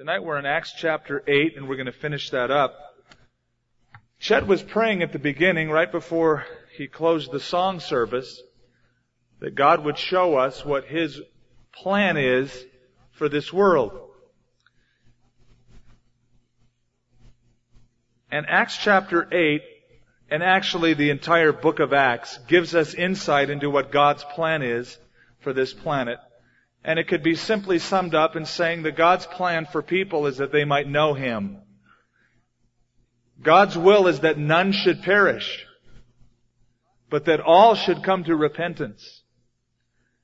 Tonight we're in Acts chapter 8 and we're going to finish that up. Chet was praying at the beginning, right before he closed the song service, that God would show us what his plan is for this world. And Acts chapter 8, and actually the entire book of Acts, gives us insight into what God's plan is for this planet. And it could be simply summed up in saying that God's plan for people is that they might know Him. God's will is that none should perish, but that all should come to repentance.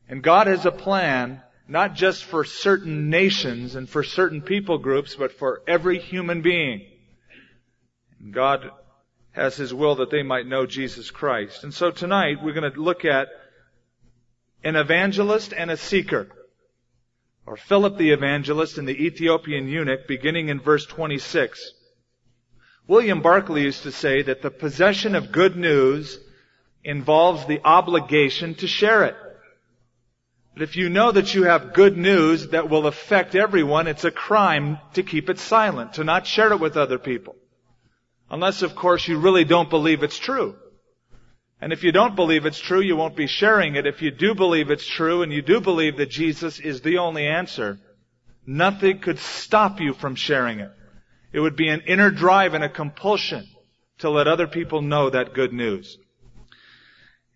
And God has a plan not just for certain nations and for certain people groups, but for every human being. And God has His will that they might know Jesus Christ. And so tonight we're going to look at an evangelist and a seeker or Philip the evangelist and the Ethiopian eunuch beginning in verse 26. William Barclay used to say that the possession of good news involves the obligation to share it. But if you know that you have good news that will affect everyone, it's a crime to keep it silent, to not share it with other people. Unless, of course, you really don't believe it's true. And if you don't believe it's true, you won't be sharing it. If you do believe it's true and you do believe that Jesus is the only answer, nothing could stop you from sharing it. It would be an inner drive and a compulsion to let other people know that good news.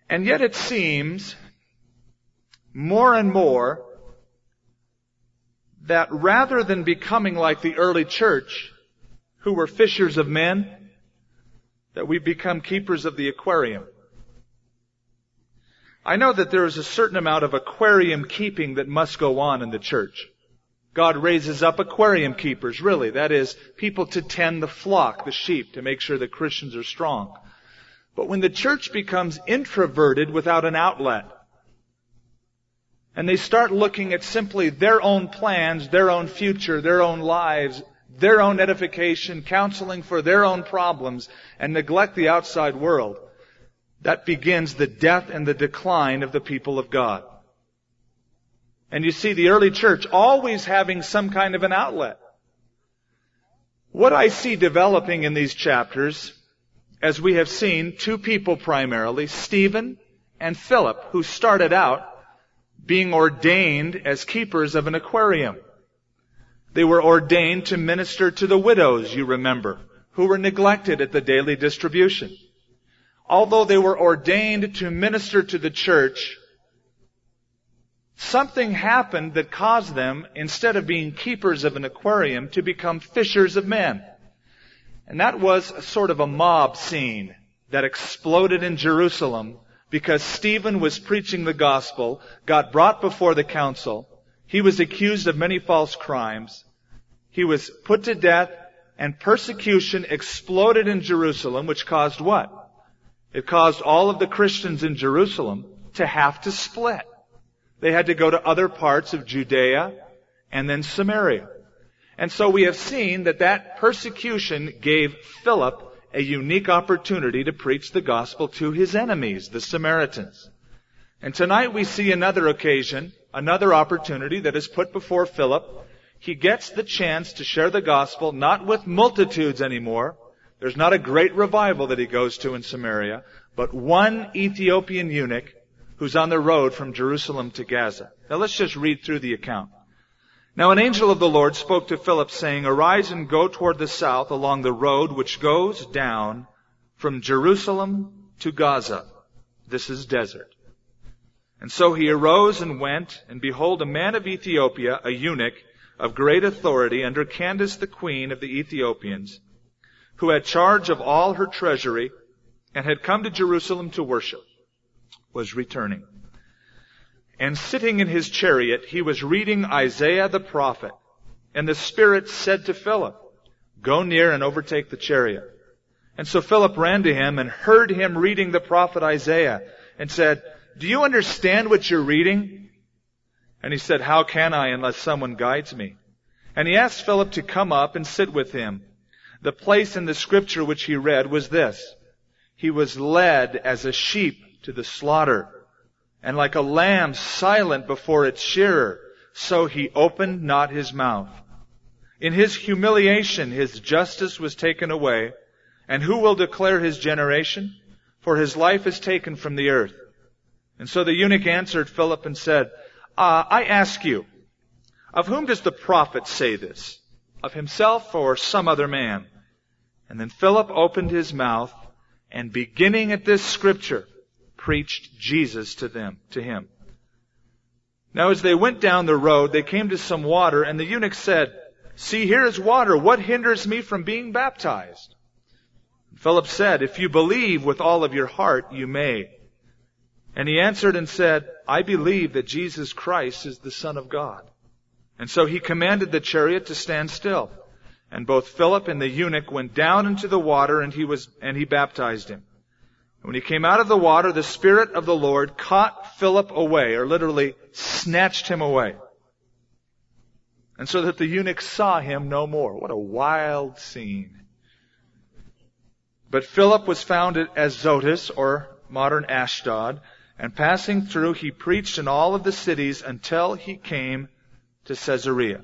And yet it seems more and more that rather than becoming like the early church, who were fishers of men, that we become keepers of the aquarium. I know that there is a certain amount of aquarium keeping that must go on in the church. God raises up aquarium keepers, really. That is, people to tend the flock, the sheep, to make sure that Christians are strong. But when the church becomes introverted without an outlet, and they start looking at simply their own plans, their own future, their own lives, their own edification, counseling for their own problems, and neglect the outside world, that begins the death and the decline of the people of God. And you see the early church always having some kind of an outlet. What I see developing in these chapters, as we have seen, two people primarily, Stephen and Philip, who started out being ordained as keepers of an aquarium. They were ordained to minister to the widows, you remember, who were neglected at the daily distribution although they were ordained to minister to the church, something happened that caused them, instead of being keepers of an aquarium, to become fishers of men. And that was a sort of a mob scene that exploded in Jerusalem because Stephen was preaching the gospel, got brought before the council. He was accused of many false crimes. He was put to death and persecution exploded in Jerusalem, which caused what? It caused all of the Christians in Jerusalem to have to split. They had to go to other parts of Judea and then Samaria. And so we have seen that that persecution gave Philip a unique opportunity to preach the gospel to his enemies, the Samaritans. And tonight we see another occasion, another opportunity that is put before Philip. He gets the chance to share the gospel not with multitudes anymore, there's not a great revival that he goes to in Samaria, but one Ethiopian eunuch who's on the road from Jerusalem to Gaza. Now let's just read through the account. Now an angel of the Lord spoke to Philip saying, Arise and go toward the south along the road which goes down from Jerusalem to Gaza. This is desert. And so he arose and went, and behold, a man of Ethiopia, a eunuch of great authority under Candace the queen of the Ethiopians, who had charge of all her treasury and had come to Jerusalem to worship, was returning. And sitting in his chariot, he was reading Isaiah the prophet. And the Spirit said to Philip, Go near and overtake the chariot. And so Philip ran to him and heard him reading the prophet Isaiah and said, Do you understand what you're reading? And he said, How can I unless someone guides me? And he asked Philip to come up and sit with him. The place in the scripture which he read was this. He was led as a sheep to the slaughter, and like a lamb silent before its shearer, so he opened not his mouth. In his humiliation, his justice was taken away. And who will declare his generation? For his life is taken from the earth. And so the eunuch answered Philip and said, uh, I ask you, of whom does the prophet say this? Of himself or some other man? And then Philip opened his mouth and beginning at this scripture, preached Jesus to them, to him. Now as they went down the road, they came to some water and the eunuch said, See, here is water. What hinders me from being baptized? Philip said, If you believe with all of your heart, you may. And he answered and said, I believe that Jesus Christ is the Son of God. And so he commanded the chariot to stand still. And both Philip and the eunuch went down into the water and he was, and he baptized him. When he came out of the water, the Spirit of the Lord caught Philip away, or literally snatched him away. And so that the eunuch saw him no more. What a wild scene. But Philip was found at Azotus, or modern Ashdod, and passing through, he preached in all of the cities until he came to Caesarea.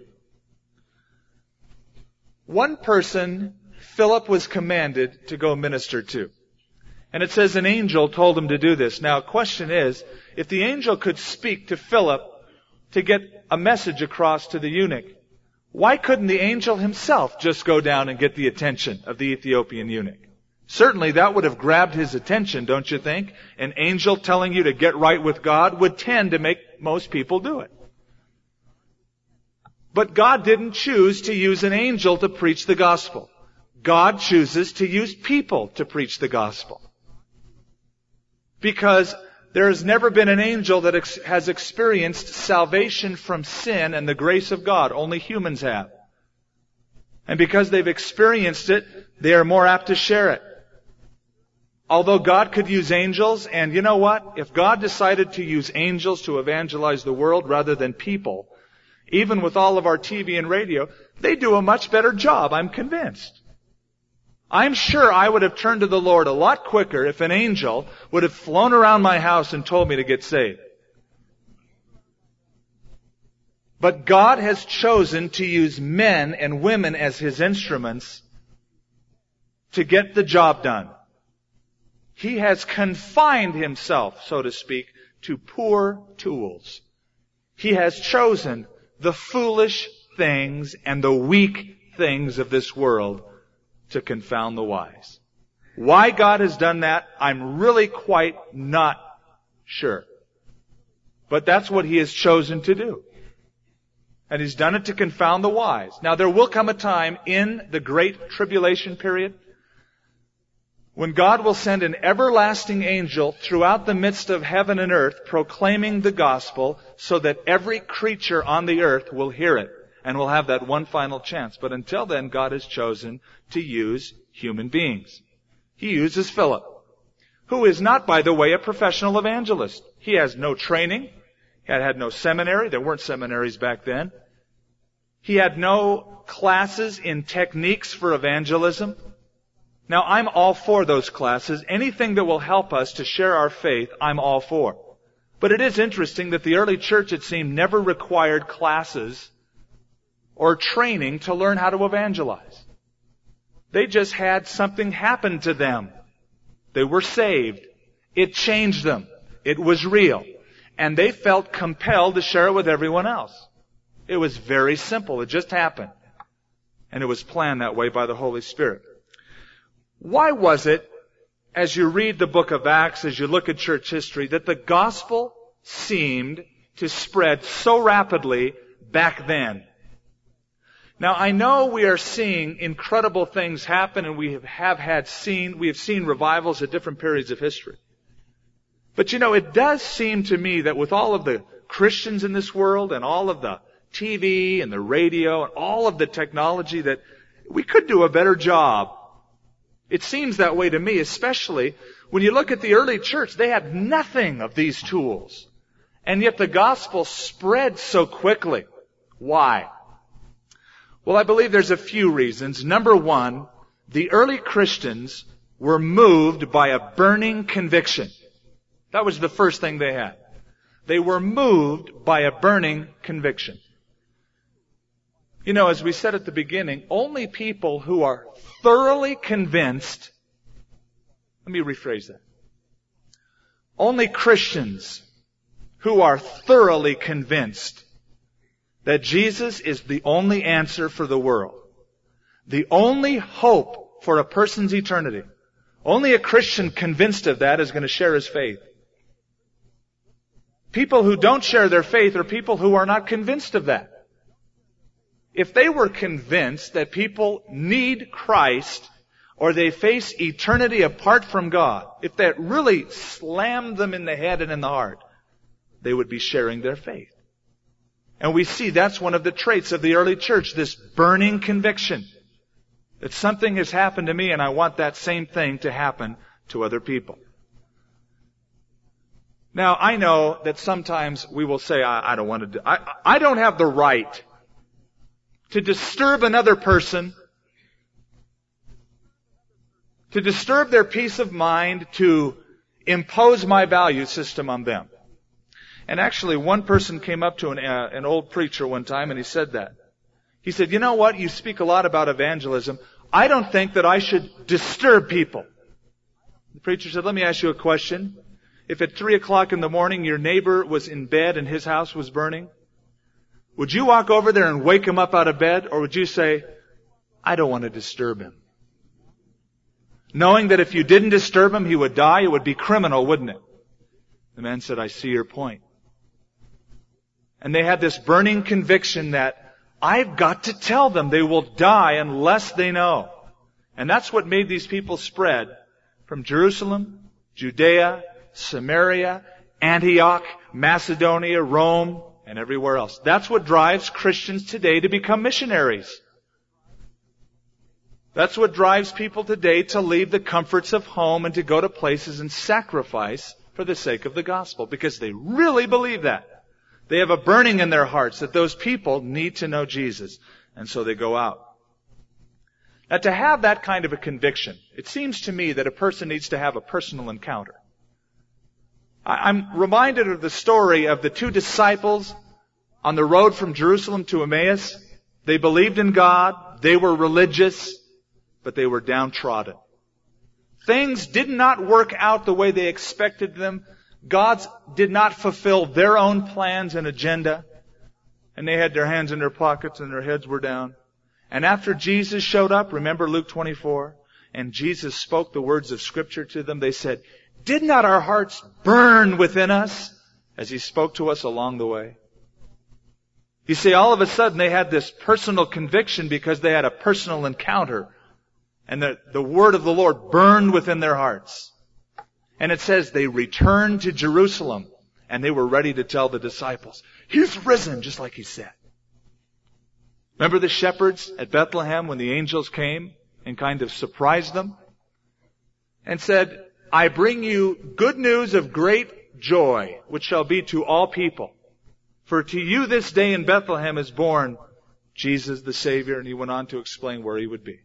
One person Philip was commanded to go minister to. And it says an angel told him to do this. Now, question is, if the angel could speak to Philip to get a message across to the eunuch, why couldn't the angel himself just go down and get the attention of the Ethiopian eunuch? Certainly that would have grabbed his attention, don't you think? An angel telling you to get right with God would tend to make most people do it. But God didn't choose to use an angel to preach the gospel. God chooses to use people to preach the gospel. Because there has never been an angel that ex- has experienced salvation from sin and the grace of God. Only humans have. And because they've experienced it, they are more apt to share it. Although God could use angels, and you know what? If God decided to use angels to evangelize the world rather than people, even with all of our TV and radio, they do a much better job, I'm convinced. I'm sure I would have turned to the Lord a lot quicker if an angel would have flown around my house and told me to get saved. But God has chosen to use men and women as His instruments to get the job done. He has confined himself, so to speak, to poor tools. He has chosen the foolish things and the weak things of this world to confound the wise. Why God has done that, I'm really quite not sure. But that's what He has chosen to do. And He's done it to confound the wise. Now there will come a time in the great tribulation period when God will send an everlasting angel throughout the midst of heaven and earth proclaiming the gospel so that every creature on the earth will hear it and will have that one final chance. But until then, God has chosen to use human beings. He uses Philip, who is not, by the way, a professional evangelist. He has no training. He had had no seminary. There weren't seminaries back then. He had no classes in techniques for evangelism. Now, I'm all for those classes. Anything that will help us to share our faith, I'm all for. But it is interesting that the early church, it seemed, never required classes or training to learn how to evangelize. They just had something happen to them. They were saved. It changed them. It was real. And they felt compelled to share it with everyone else. It was very simple. It just happened. And it was planned that way by the Holy Spirit. Why was it, as you read the book of Acts, as you look at church history, that the gospel seemed to spread so rapidly back then? Now I know we are seeing incredible things happen and we have, have had seen, we have seen revivals at different periods of history. But you know, it does seem to me that with all of the Christians in this world and all of the TV and the radio and all of the technology that we could do a better job it seems that way to me, especially when you look at the early church, they had nothing of these tools. And yet the gospel spread so quickly. Why? Well, I believe there's a few reasons. Number one, the early Christians were moved by a burning conviction. That was the first thing they had. They were moved by a burning conviction. You know, as we said at the beginning, only people who are thoroughly convinced, let me rephrase that. Only Christians who are thoroughly convinced that Jesus is the only answer for the world, the only hope for a person's eternity. Only a Christian convinced of that is going to share his faith. People who don't share their faith are people who are not convinced of that. If they were convinced that people need Christ or they face eternity apart from God, if that really slammed them in the head and in the heart, they would be sharing their faith. And we see that's one of the traits of the early church, this burning conviction that something has happened to me and I want that same thing to happen to other people. Now, I know that sometimes we will say, I, I don't want to do, I, I don't have the right to disturb another person to disturb their peace of mind, to impose my value system on them. And actually, one person came up to an, uh, an old preacher one time and he said that. He said, you know what? You speak a lot about evangelism. I don't think that I should disturb people. The preacher said, let me ask you a question. If at three o'clock in the morning your neighbor was in bed and his house was burning, would you walk over there and wake him up out of bed or would you say, I don't want to disturb him? Knowing that if you didn't disturb him, he would die, it would be criminal, wouldn't it? The man said, I see your point. And they had this burning conviction that I've got to tell them they will die unless they know. And that's what made these people spread from Jerusalem, Judea, Samaria, Antioch, Macedonia, Rome, and everywhere else. That's what drives Christians today to become missionaries. That's what drives people today to leave the comforts of home and to go to places and sacrifice for the sake of the gospel because they really believe that. They have a burning in their hearts that those people need to know Jesus. And so they go out. Now to have that kind of a conviction, it seems to me that a person needs to have a personal encounter. I'm reminded of the story of the two disciples on the road from Jerusalem to Emmaus. They believed in God. They were religious but they were downtrodden. Things did not work out the way they expected them. God did not fulfill their own plans and agenda. And they had their hands in their pockets and their heads were down. And after Jesus showed up, remember Luke 24, and Jesus spoke the words of scripture to them, they said, did not our hearts burn within us as he spoke to us along the way? You see, all of a sudden they had this personal conviction because they had a personal encounter and the, the word of the Lord burned within their hearts. And it says they returned to Jerusalem and they were ready to tell the disciples, He's risen, just like he said. Remember the shepherds at Bethlehem when the angels came and kind of surprised them? And said, I bring you good news of great joy, which shall be to all people. For to you this day in Bethlehem is born Jesus the Savior, and he went on to explain where he would be.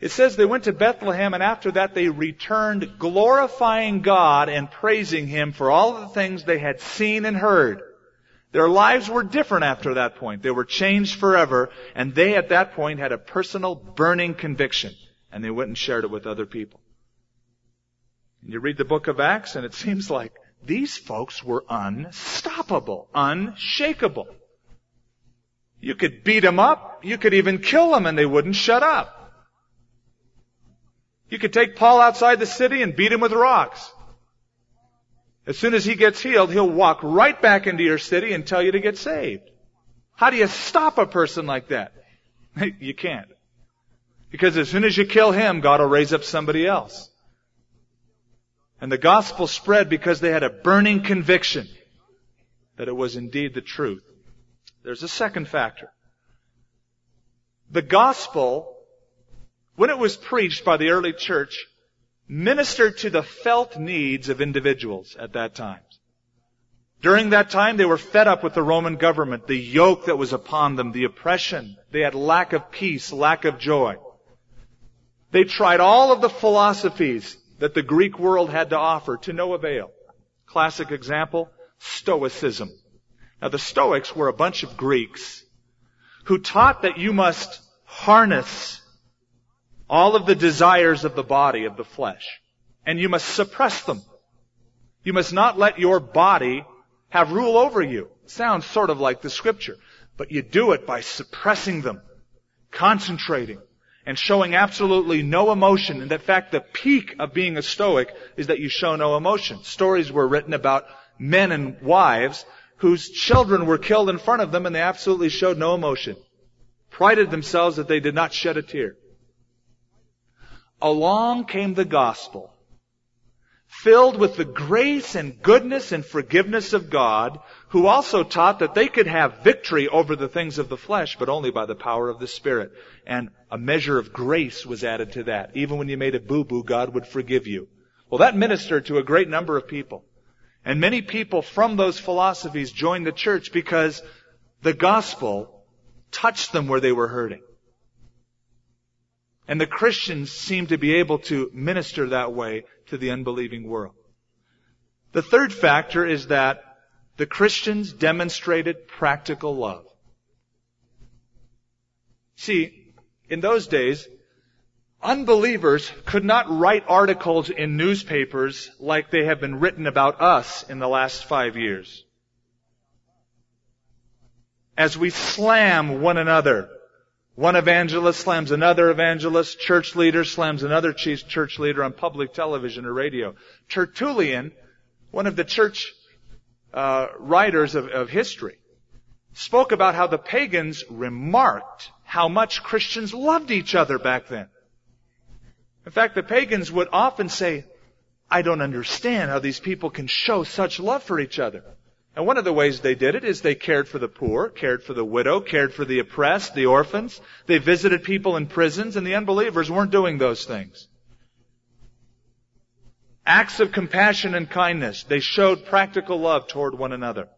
It says they went to Bethlehem and after that they returned glorifying God and praising Him for all the things they had seen and heard. Their lives were different after that point. They were changed forever and they at that point had a personal burning conviction and they went and shared it with other people. And you read the book of Acts and it seems like these folks were unstoppable, unshakable. You could beat them up, you could even kill them and they wouldn't shut up. You could take Paul outside the city and beat him with rocks. As soon as he gets healed, he'll walk right back into your city and tell you to get saved. How do you stop a person like that? You can't. Because as soon as you kill him, God will raise up somebody else. And the gospel spread because they had a burning conviction that it was indeed the truth. There's a second factor. The gospel when it was preached by the early church, ministered to the felt needs of individuals at that time. During that time, they were fed up with the Roman government, the yoke that was upon them, the oppression. They had lack of peace, lack of joy. They tried all of the philosophies that the Greek world had to offer to no avail. Classic example, Stoicism. Now the Stoics were a bunch of Greeks who taught that you must harness all of the desires of the body, of the flesh, and you must suppress them. You must not let your body have rule over you. Sounds sort of like the scripture, but you do it by suppressing them, concentrating, and showing absolutely no emotion. And in fact, the peak of being a Stoic is that you show no emotion. Stories were written about men and wives whose children were killed in front of them and they absolutely showed no emotion. Prided themselves that they did not shed a tear. Along came the gospel filled with the grace and goodness and forgiveness of God, who also taught that they could have victory over the things of the flesh, but only by the power of the Spirit. And a measure of grace was added to that. Even when you made a boo-boo, God would forgive you. Well, that ministered to a great number of people. And many people from those philosophies joined the church because the gospel touched them where they were hurting. And the Christians seem to be able to minister that way to the unbelieving world. The third factor is that the Christians demonstrated practical love. See, in those days, unbelievers could not write articles in newspapers like they have been written about us in the last five years. As we slam one another one evangelist slams another evangelist. Church leader slams another church leader on public television or radio. Tertullian, one of the church uh, writers of, of history, spoke about how the pagans remarked how much Christians loved each other back then. In fact, the pagans would often say, I don't understand how these people can show such love for each other. And one of the ways they did it is they cared for the poor, cared for the widow, cared for the oppressed, the orphans. They visited people in prisons, and the unbelievers weren't doing those things. Acts of compassion and kindness. They showed practical love toward one another.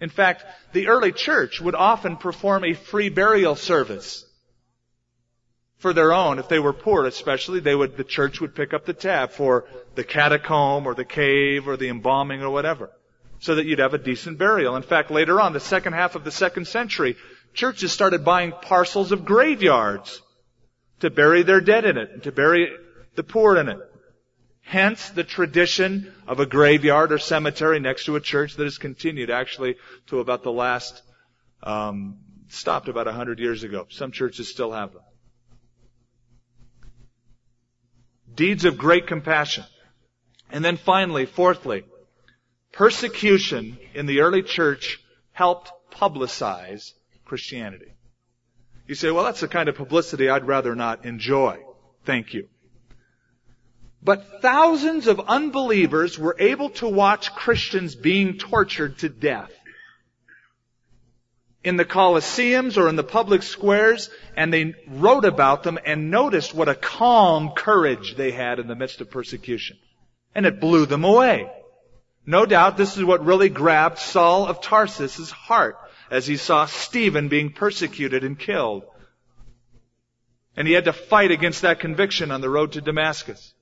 In fact, the early church would often perform a free burial service for their own. If they were poor, especially, they would, the church would pick up the tab for the catacomb or the cave or the embalming or whatever so that you'd have a decent burial. In fact, later on, the second half of the second century, churches started buying parcels of graveyards to bury their dead in it and to bury the poor in it. Hence the tradition of a graveyard or cemetery next to a church that has continued actually to about the last, um, stopped about a hundred years ago. Some churches still have them. Deeds of great compassion. And then finally, fourthly, Persecution in the early church helped publicize Christianity. You say, well, that's the kind of publicity I'd rather not enjoy. Thank you. But thousands of unbelievers were able to watch Christians being tortured to death in the Colosseums or in the public squares, and they wrote about them and noticed what a calm courage they had in the midst of persecution. And it blew them away. No doubt this is what really grabbed Saul of Tarsus' heart as he saw Stephen being persecuted and killed. And he had to fight against that conviction on the road to Damascus.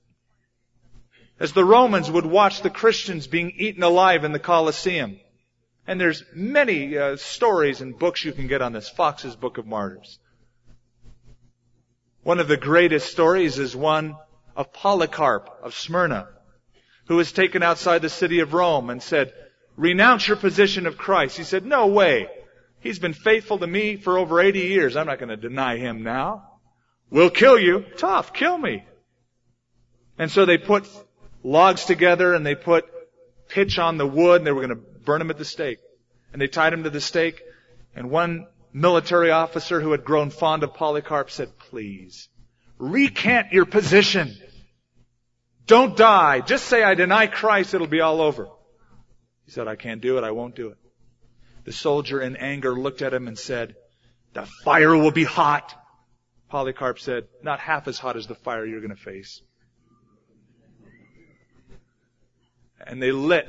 As the Romans would watch the Christians being eaten alive in the Colosseum. And there's many uh, stories and books you can get on this. Fox's Book of Martyrs. One of the greatest stories is one of Polycarp of Smyrna who was taken outside the city of Rome and said, renounce your position of Christ. He said, no way. He's been faithful to me for over 80 years. I'm not going to deny him now. We'll kill you. Tough. Kill me. And so they put logs together and they put pitch on the wood and they were going to burn him at the stake. And they tied him to the stake. And one military officer who had grown fond of Polycarp said, please, recant your position. Don't die. Just say I deny Christ. It'll be all over. He said, I can't do it. I won't do it. The soldier in anger looked at him and said, the fire will be hot. Polycarp said, not half as hot as the fire you're going to face. And they lit.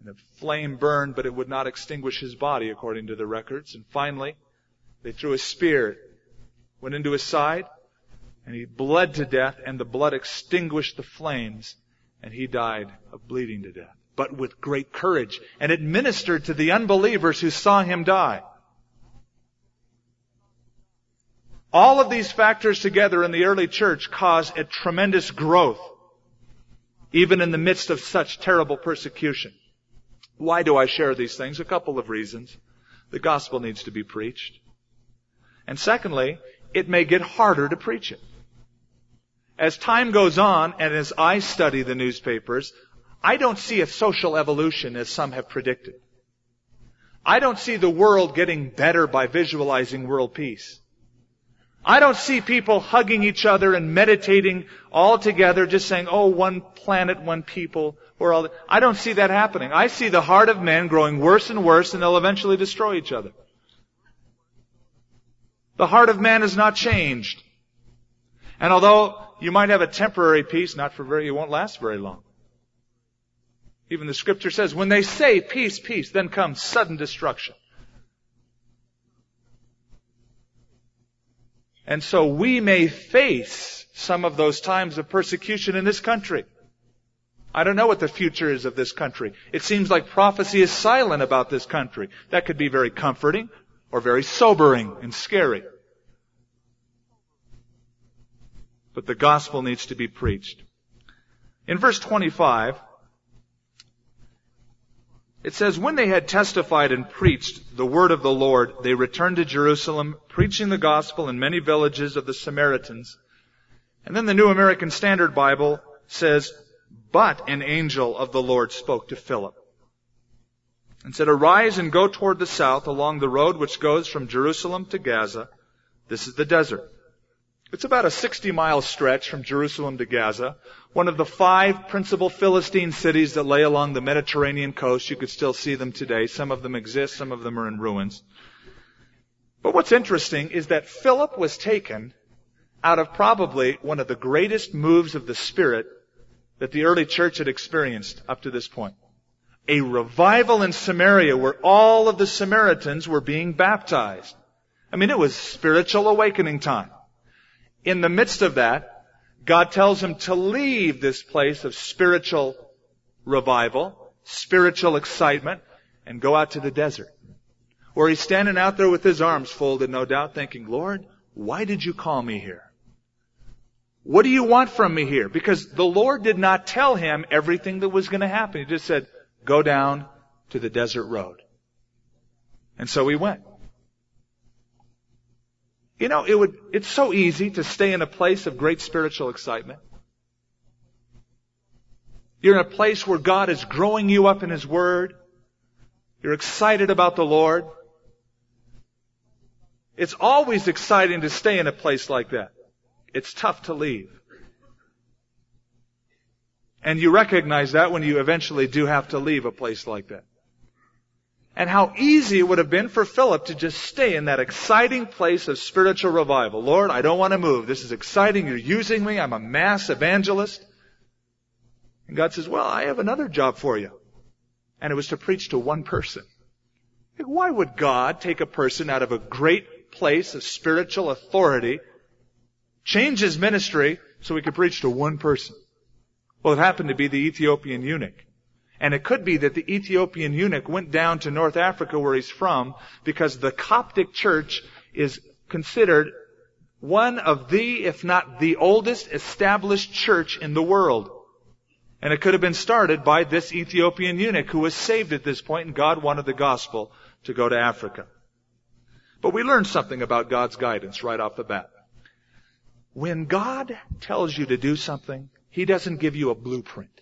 And the flame burned, but it would not extinguish his body, according to the records. And finally, they threw a spear, went into his side, and he bled to death, and the blood extinguished the flames, and he died of bleeding to death. but with great courage. And it ministered to the unbelievers who saw him die. All of these factors together in the early church caused a tremendous growth, even in the midst of such terrible persecution. Why do I share these things? A couple of reasons. The gospel needs to be preached. And secondly, it may get harder to preach it. As time goes on, and as I study the newspapers, I don't see a social evolution as some have predicted. I don't see the world getting better by visualizing world peace. I don't see people hugging each other and meditating all together, just saying, oh, one planet, one people, or all that. I don't see that happening. I see the heart of man growing worse and worse, and they'll eventually destroy each other. The heart of man has not changed. And although you might have a temporary peace, not for very, it won't last very long. Even the scripture says, when they say peace, peace, then comes sudden destruction. And so we may face some of those times of persecution in this country. I don't know what the future is of this country. It seems like prophecy is silent about this country. That could be very comforting or very sobering and scary. But the gospel needs to be preached. In verse 25, it says, when they had testified and preached the word of the Lord, they returned to Jerusalem, preaching the gospel in many villages of the Samaritans. And then the New American Standard Bible says, but an angel of the Lord spoke to Philip and said, arise and go toward the south along the road which goes from Jerusalem to Gaza. This is the desert. It's about a 60 mile stretch from Jerusalem to Gaza, one of the five principal Philistine cities that lay along the Mediterranean coast. You could still see them today. Some of them exist, some of them are in ruins. But what's interesting is that Philip was taken out of probably one of the greatest moves of the Spirit that the early church had experienced up to this point. A revival in Samaria where all of the Samaritans were being baptized. I mean, it was spiritual awakening time in the midst of that, God tells him to leave this place of spiritual revival, spiritual excitement, and go out to the desert. Where he's standing out there with his arms folded, no doubt, thinking, Lord, why did you call me here? What do you want from me here? Because the Lord did not tell him everything that was going to happen. He just said, go down to the desert road. And so he went. You know, it would, it's so easy to stay in a place of great spiritual excitement. You're in a place where God is growing you up in His Word. You're excited about the Lord. It's always exciting to stay in a place like that. It's tough to leave. And you recognize that when you eventually do have to leave a place like that. And how easy it would have been for Philip to just stay in that exciting place of spiritual revival. Lord, I don't want to move. This is exciting. You're using me. I'm a mass evangelist. And God says, well, I have another job for you. And it was to preach to one person. Why would God take a person out of a great place of spiritual authority, change his ministry so he could preach to one person? Well, it happened to be the Ethiopian eunuch. And it could be that the Ethiopian eunuch went down to North Africa where he's from because the Coptic church is considered one of the, if not the oldest established church in the world. And it could have been started by this Ethiopian eunuch who was saved at this point and God wanted the gospel to go to Africa. But we learned something about God's guidance right off the bat. When God tells you to do something, He doesn't give you a blueprint.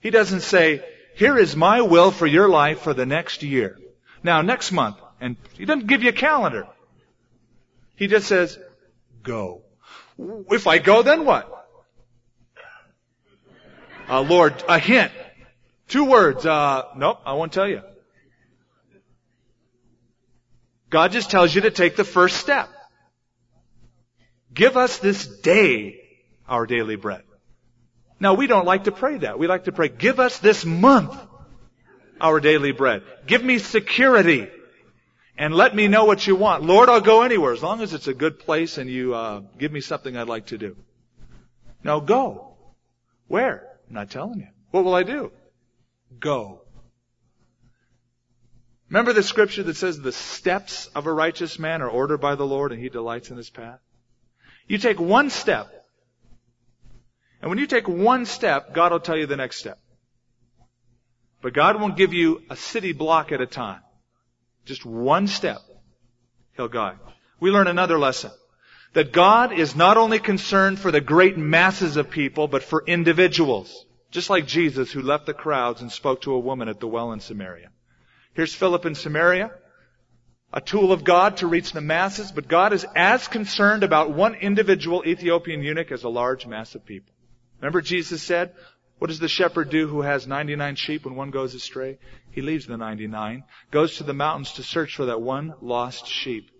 He doesn't say, here is my will for your life for the next year. Now, next month. And he doesn't give you a calendar. He just says, go. If I go, then what? Uh, Lord, a hint. Two words. Uh, nope, I won't tell you. God just tells you to take the first step. Give us this day our daily bread. Now we don't like to pray that. We like to pray, give us this month our daily bread. Give me security and let me know what you want. Lord, I'll go anywhere as long as it's a good place and you uh, give me something I'd like to do. Now go. Where? I'm not telling you. What will I do? Go. Remember the scripture that says the steps of a righteous man are ordered by the Lord and he delights in his path? You take one step. And when you take one step, God will tell you the next step. But God won't give you a city block at a time. Just one step. He'll guide. We learn another lesson. That God is not only concerned for the great masses of people, but for individuals. Just like Jesus who left the crowds and spoke to a woman at the well in Samaria. Here's Philip in Samaria, a tool of God to reach the masses, but God is as concerned about one individual Ethiopian eunuch as a large mass of people. Remember Jesus said, what does the shepherd do who has 99 sheep when one goes astray? He leaves the 99, goes to the mountains to search for that one lost sheep.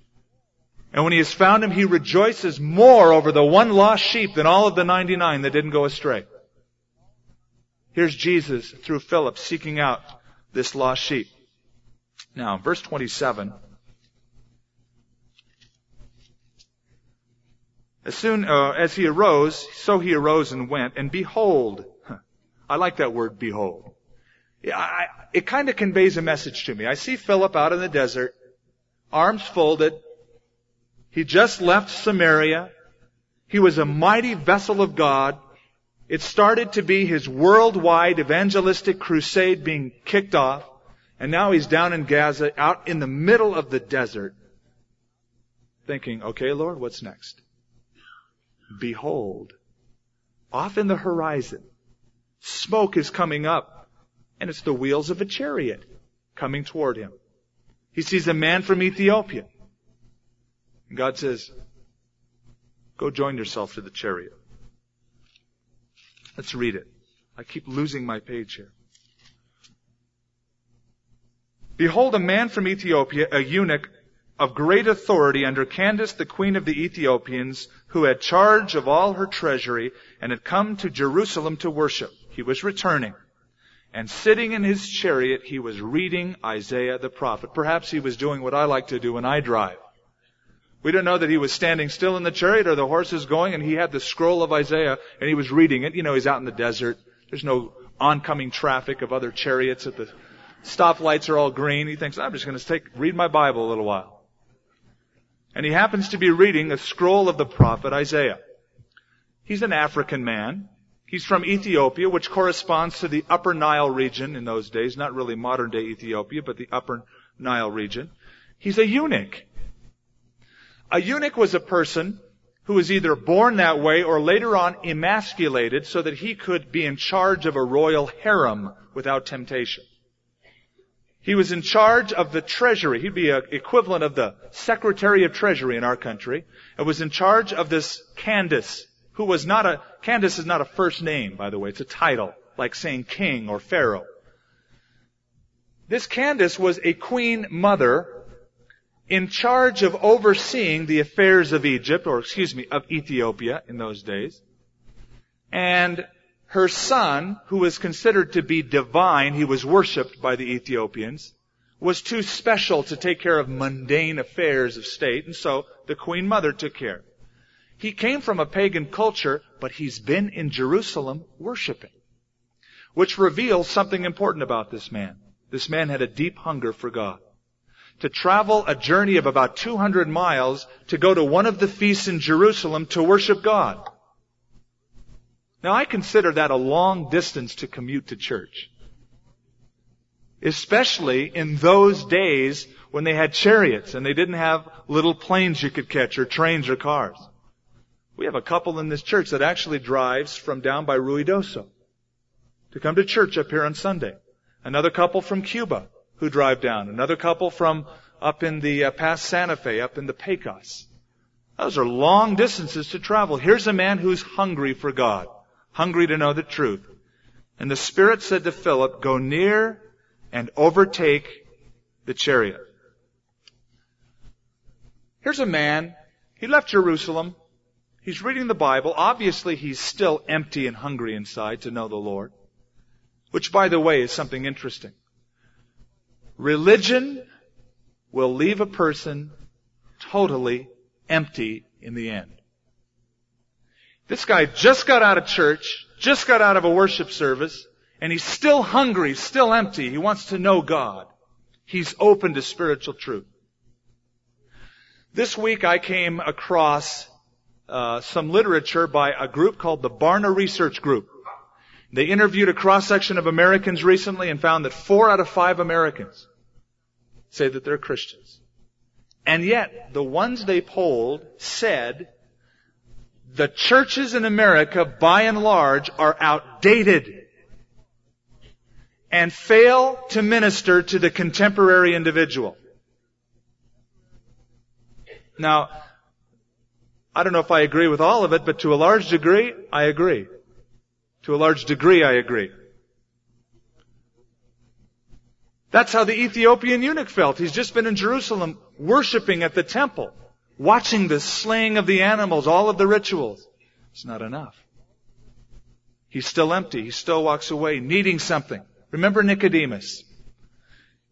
And when he has found him, he rejoices more over the one lost sheep than all of the 99 that didn't go astray. Here's Jesus through Philip seeking out this lost sheep. Now, verse 27. As soon uh, as he arose, so he arose and went, and behold, I like that word, behold. I, it kind of conveys a message to me. I see Philip out in the desert, arms folded. He just left Samaria. He was a mighty vessel of God. It started to be his worldwide evangelistic crusade being kicked off. And now he's down in Gaza, out in the middle of the desert, thinking, okay, Lord, what's next? Behold, off in the horizon, smoke is coming up, and it's the wheels of a chariot coming toward him. He sees a man from Ethiopia. And God says, go join yourself to the chariot. Let's read it. I keep losing my page here. Behold, a man from Ethiopia, a eunuch of great authority under Candace, the queen of the Ethiopians, who had charge of all her treasury and had come to Jerusalem to worship. He was returning. And sitting in his chariot, he was reading Isaiah the prophet. Perhaps he was doing what I like to do when I drive. We don't know that he was standing still in the chariot or the horse is going and he had the scroll of Isaiah and he was reading it. You know, he's out in the desert. There's no oncoming traffic of other chariots at the stoplights are all green. He thinks, I'm just going to take, read my Bible a little while. And he happens to be reading a scroll of the prophet Isaiah. He's an African man. He's from Ethiopia, which corresponds to the upper Nile region in those days, not really modern day Ethiopia, but the upper Nile region. He's a eunuch. A eunuch was a person who was either born that way or later on emasculated so that he could be in charge of a royal harem without temptation. He was in charge of the treasury. He'd be equivalent of the secretary of treasury in our country. And was in charge of this Candace, who was not a, Candace is not a first name, by the way. It's a title, like saying king or pharaoh. This Candace was a queen mother in charge of overseeing the affairs of Egypt, or excuse me, of Ethiopia in those days. And her son, who was considered to be divine, he was worshipped by the Ethiopians, was too special to take care of mundane affairs of state, and so the queen mother took care. He came from a pagan culture, but he's been in Jerusalem worshiping. Which reveals something important about this man. This man had a deep hunger for God. To travel a journey of about 200 miles to go to one of the feasts in Jerusalem to worship God. Now I consider that a long distance to commute to church. Especially in those days when they had chariots and they didn't have little planes you could catch or trains or cars. We have a couple in this church that actually drives from down by Ruidoso to come to church up here on Sunday. Another couple from Cuba who drive down. Another couple from up in the uh, past Santa Fe, up in the Pecos. Those are long distances to travel. Here's a man who's hungry for God hungry to know the truth. And the Spirit said to Philip, go near and overtake the chariot. Here's a man. He left Jerusalem. He's reading the Bible. Obviously, he's still empty and hungry inside to know the Lord. Which, by the way, is something interesting. Religion will leave a person totally empty in the end. This guy just got out of church, just got out of a worship service, And he's still hungry, still empty. He wants to know God. He's open to spiritual truth. This week I came across uh, some literature by a group called the Barna Research Group. They interviewed a cross section of Americans recently and found that four out of five Americans say that they're Christians. And yet, the ones they polled said the churches in America, by and large, are outdated and fail to minister to the contemporary individual. Now, I don't know if I agree with all of it, but to a large degree, I agree. To a large degree, I agree. That's how the Ethiopian eunuch felt. He's just been in Jerusalem worshiping at the temple, watching the slaying of the animals, all of the rituals. It's not enough. He's still empty. He still walks away needing something. Remember Nicodemus?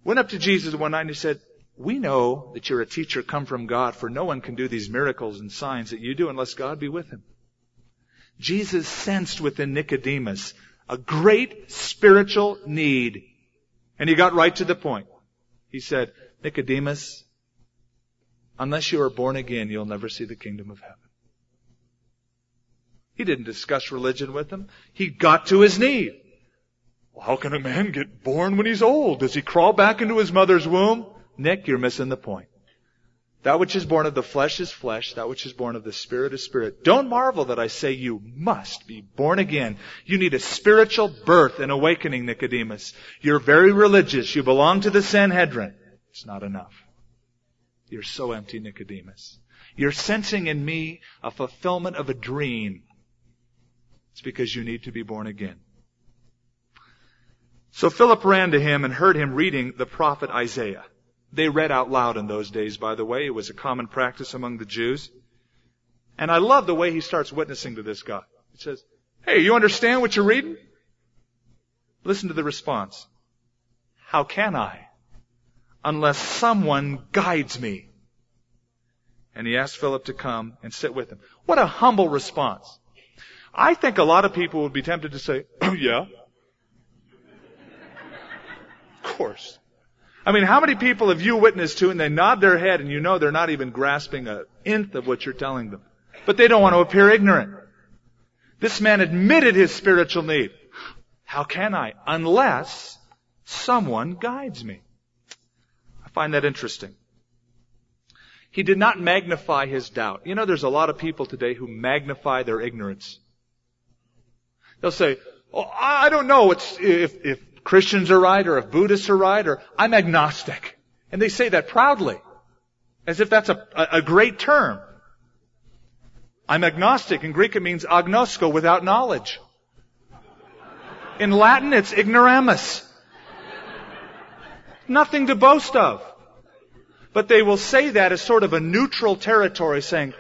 Went up to Jesus one night and he said, we know that you're a teacher come from God, for no one can do these miracles and signs that you do unless God be with him. Jesus sensed within Nicodemus a great spiritual need and he got right to the point. He said, Nicodemus, unless you are born again, you'll never see the kingdom of heaven. He didn't discuss religion with him. He got to his need. Well, how can a man get born when he's old? Does he crawl back into his mother's womb? Nick, you're missing the point. That which is born of the flesh is flesh. That which is born of the spirit is spirit. Don't marvel that I say you must be born again. You need a spiritual birth and awakening, Nicodemus. You're very religious. You belong to the Sanhedrin. It's not enough. You're so empty, Nicodemus. You're sensing in me a fulfillment of a dream. It's because you need to be born again. So Philip ran to him and heard him reading the prophet Isaiah. They read out loud in those days, by the way. It was a common practice among the Jews. And I love the way he starts witnessing to this guy. He says, Hey, you understand what you're reading? Listen to the response. How can I? Unless someone guides me. And he asked Philip to come and sit with him. What a humble response. I think a lot of people would be tempted to say, Oh yeah. Of course. I mean, how many people have you witnessed to and they nod their head and you know they're not even grasping a nth of what you're telling them? But they don't want to appear ignorant. This man admitted his spiritual need. How can I? Unless someone guides me. Find that interesting. He did not magnify his doubt. You know, there's a lot of people today who magnify their ignorance. They'll say, oh, I don't know if, if Christians are right or if Buddhists are right or I'm agnostic. And they say that proudly. As if that's a, a, great term. I'm agnostic. In Greek it means agnosko, without knowledge. In Latin it's ignoramus. Nothing to boast of. But they will say that as sort of a neutral territory saying,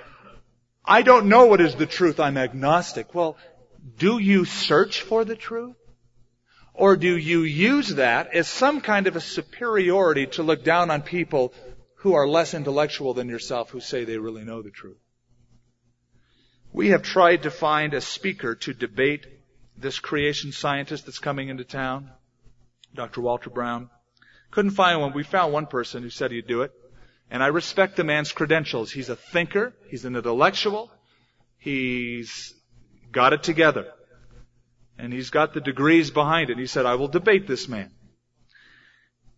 I don't know what is the truth, I'm agnostic. Well, do you search for the truth? Or do you use that as some kind of a superiority to look down on people who are less intellectual than yourself who say they really know the truth? We have tried to find a speaker to debate this creation scientist that's coming into town, Dr. Walter Brown. Couldn't find one. We found one person who said he'd do it. And I respect the man's credentials. He's a thinker. He's an intellectual. He's got it together. And he's got the degrees behind it. He said, I will debate this man.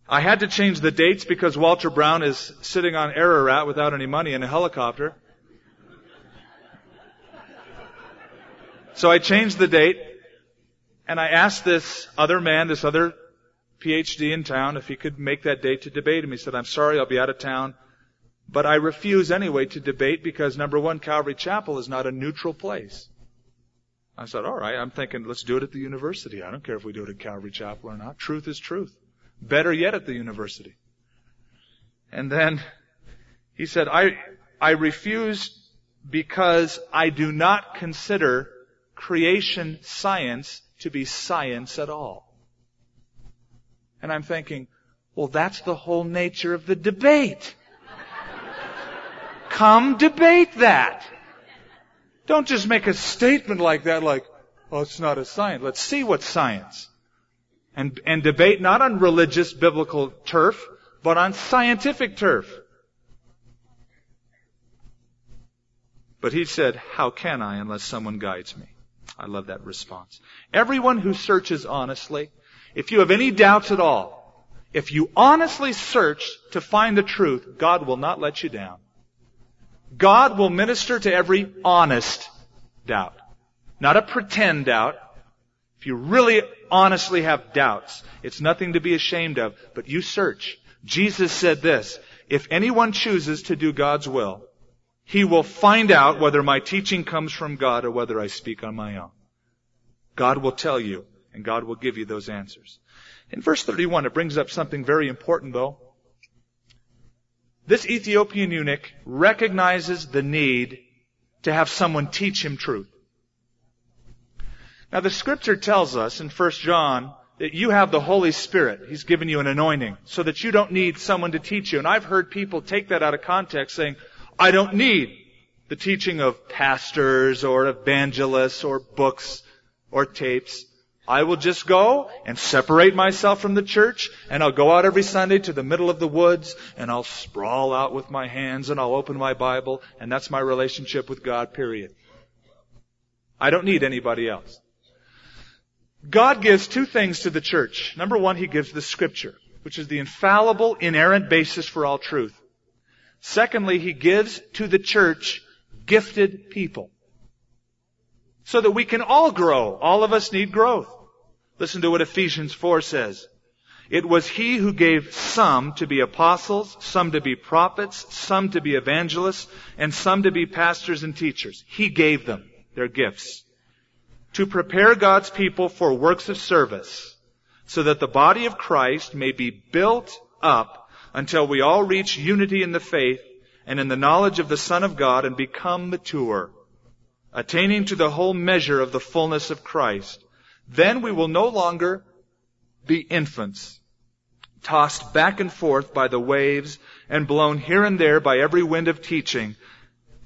I had to change the dates because Walter Brown is sitting on Ararat without any money in a helicopter. So I changed the date and I asked this other man, this other PhD in town, if he could make that date to debate him. He said, I'm sorry, I'll be out of town. But I refuse anyway to debate because number one, Calvary Chapel is not a neutral place. I said, all right, I'm thinking, let's do it at the university. I don't care if we do it at Calvary Chapel or not. Truth is truth. Better yet at the university. And then he said, I, I refuse because I do not consider creation science to be science at all. And I'm thinking, well, that's the whole nature of the debate. Come debate that. Don't just make a statement like that like, oh, it's not a science. Let's see what science. and, and debate not on religious biblical turf, but on scientific turf. But he said, how can I unless someone guides me? I love that response. Everyone who searches honestly, if you have any doubts at all, if you honestly search to find the truth, God will not let you down. God will minister to every honest doubt. Not a pretend doubt. If you really honestly have doubts, it's nothing to be ashamed of, but you search. Jesus said this, if anyone chooses to do God's will, he will find out whether my teaching comes from God or whether I speak on my own. God will tell you, and God will give you those answers. In verse 31, it brings up something very important though. This Ethiopian eunuch recognizes the need to have someone teach him truth. Now the scripture tells us in 1 John that you have the Holy Spirit. He's given you an anointing so that you don't need someone to teach you. And I've heard people take that out of context saying, I don't need the teaching of pastors or evangelists or books or tapes. I will just go and separate myself from the church and I'll go out every Sunday to the middle of the woods and I'll sprawl out with my hands and I'll open my Bible and that's my relationship with God, period. I don't need anybody else. God gives two things to the church. Number one, He gives the scripture, which is the infallible, inerrant basis for all truth. Secondly, He gives to the church gifted people. So that we can all grow. All of us need growth. Listen to what Ephesians 4 says. It was he who gave some to be apostles, some to be prophets, some to be evangelists, and some to be pastors and teachers. He gave them their gifts to prepare God's people for works of service so that the body of Christ may be built up until we all reach unity in the faith and in the knowledge of the Son of God and become mature, attaining to the whole measure of the fullness of Christ. Then we will no longer be infants, tossed back and forth by the waves and blown here and there by every wind of teaching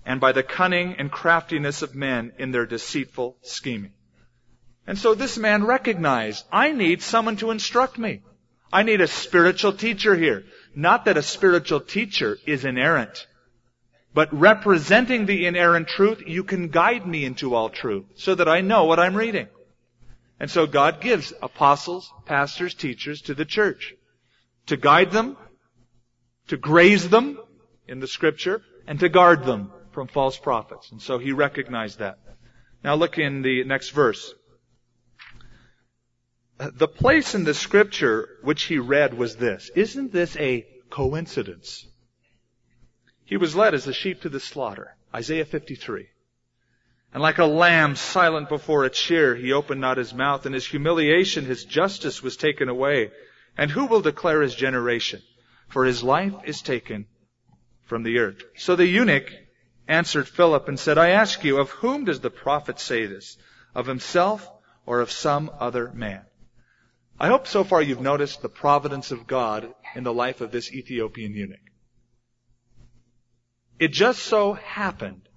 and by the cunning and craftiness of men in their deceitful scheming. And so this man recognized, I need someone to instruct me. I need a spiritual teacher here. Not that a spiritual teacher is inerrant, but representing the inerrant truth, you can guide me into all truth so that I know what I'm reading. And so God gives apostles, pastors, teachers to the church to guide them, to graze them in the scripture, and to guard them from false prophets. And so he recognized that. Now look in the next verse. The place in the scripture which he read was this. Isn't this a coincidence? He was led as a sheep to the slaughter. Isaiah 53. And like a lamb silent before its shear, he opened not his mouth. In his humiliation, his justice was taken away. And who will declare his generation? For his life is taken from the earth. So the eunuch answered Philip and said, I ask you, of whom does the prophet say this? Of himself or of some other man? I hope so far you've noticed the providence of God in the life of this Ethiopian eunuch. It just so happened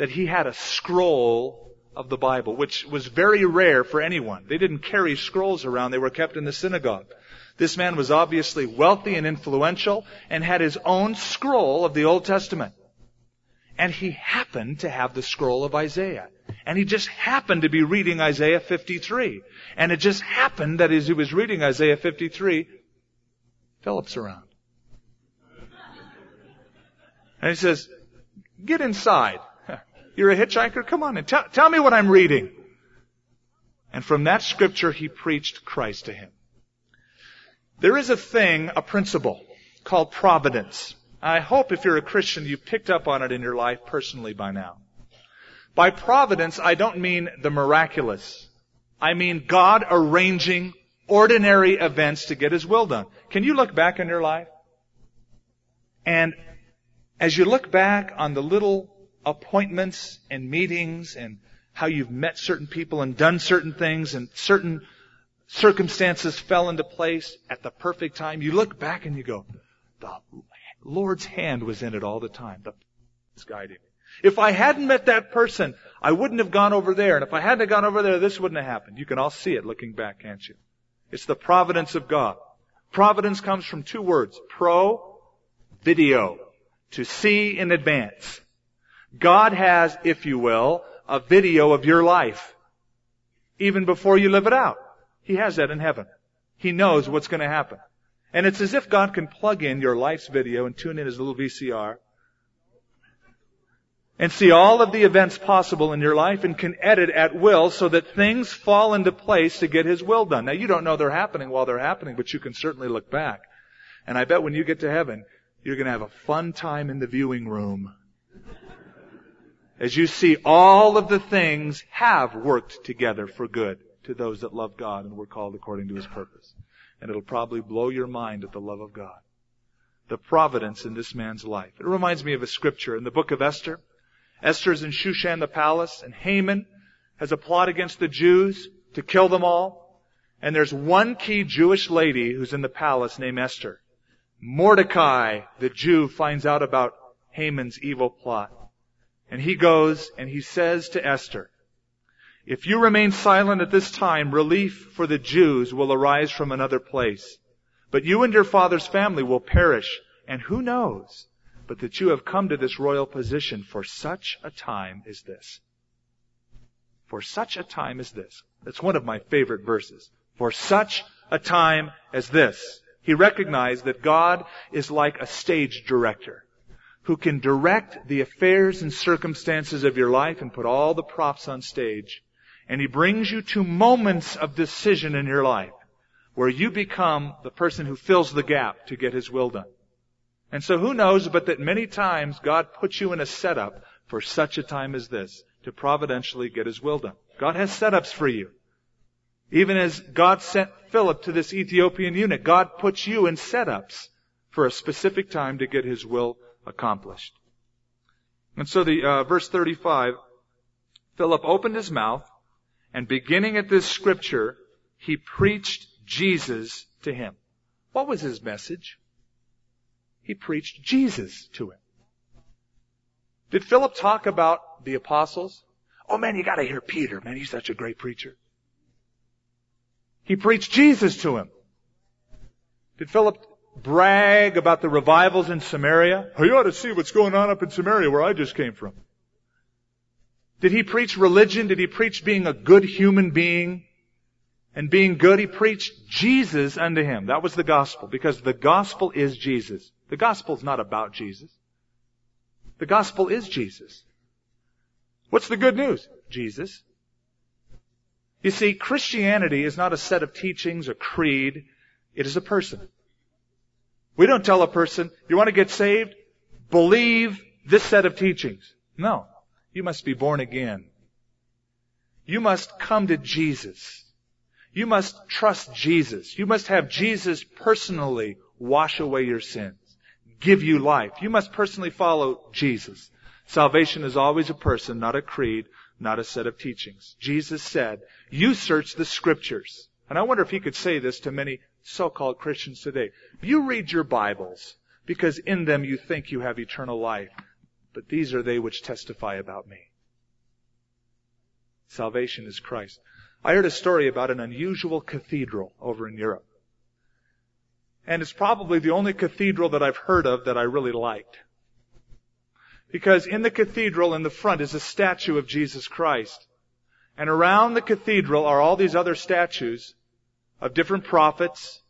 that he had a scroll of the Bible, which was very rare for anyone. They didn't carry scrolls around. They were kept in the synagogue. This man was obviously wealthy and influential and had his own scroll of the Old Testament. And he happened to have the scroll of Isaiah. And he just happened to be reading Isaiah 53. And it just happened that as he was reading Isaiah 53, Philip's around. And he says, get inside. You're a hitchhiker? Come on and tell, tell me what I'm reading. And from that scripture, he preached Christ to him. There is a thing, a principle, called providence. I hope if you're a Christian, you've picked up on it in your life personally by now. By providence, I don't mean the miraculous. I mean God arranging ordinary events to get His will done. Can you look back in your life? And as you look back on the little appointments and meetings and how you've met certain people and done certain things and certain circumstances fell into place at the perfect time, you look back and you go, the Lord's hand was in it all the time. The guiding me. If I hadn't met that person, I wouldn't have gone over there. And if I hadn't gone over there, this wouldn't have happened. You can all see it looking back, can't you? It's the providence of God. Providence comes from two words. Pro, video. To see in advance. God has, if you will, a video of your life. Even before you live it out. He has that in heaven. He knows what's going to happen. And it's as if God can plug in your life's video and tune in his little VCR and see all of the events possible in your life and can edit at will so that things fall into place to get His will done. Now you don't know they're happening while they're happening, but you can certainly look back. And I bet when you get to heaven, you're going to have a fun time in the viewing room. As you see all of the things have worked together for good to those that love God and were called according to His purpose. And it'll probably blow your mind at the love of God. The providence in this man's life. It reminds me of a scripture in the book of Esther. Esther's in Shushan the palace, and Haman has a plot against the Jews to kill them all. And there's one key Jewish lady who's in the palace named Esther. Mordecai, the Jew, finds out about Haman's evil plot. And he goes and he says to Esther, if you remain silent at this time, relief for the Jews will arise from another place. But you and your father's family will perish. And who knows? but that you have come to this royal position for such a time as this. For such a time as this. That's one of my favorite verses. For such a time as this. He recognized that God is like a stage director who can direct the affairs and circumstances of your life and put all the props on stage. And he brings you to moments of decision in your life where you become the person who fills the gap to get his will done. And so who knows but that many times God puts you in a setup for such a time as this to providentially get His will done. God has setups for you. Even as God sent Philip to this Ethiopian eunuch, God puts you in setups for a specific time to get His will accomplished. And so the uh, verse 35, Philip opened his mouth, and beginning at this scripture, he preached Jesus to him. What was his message? He preached Jesus to him. Did Philip talk about the apostles? Oh man, you gotta hear Peter. Man, he's such a great preacher. He preached Jesus to him. Did Philip brag about the revivals in Samaria? Oh, you ought to see what's going on up in Samaria where I just came from. Did he preach religion? Did he preach being a good human being? And being good, he preached Jesus unto him. That was the gospel, because the gospel is Jesus. The gospel is not about Jesus. The gospel is Jesus. What's the good news? Jesus. You see, Christianity is not a set of teachings, a creed. It is a person. We don't tell a person, you want to get saved? Believe this set of teachings. No. You must be born again. You must come to Jesus. You must trust Jesus. You must have Jesus personally wash away your sins give you life. You must personally follow Jesus. Salvation is always a person, not a creed, not a set of teachings. Jesus said, you search the scriptures. And I wonder if he could say this to many so-called Christians today. You read your Bibles because in them you think you have eternal life, but these are they which testify about me. Salvation is Christ. I heard a story about an unusual cathedral over in Europe. And it's probably the only cathedral that I've heard of that I really liked. Because in the cathedral in the front is a statue of Jesus Christ. And around the cathedral are all these other statues of different prophets,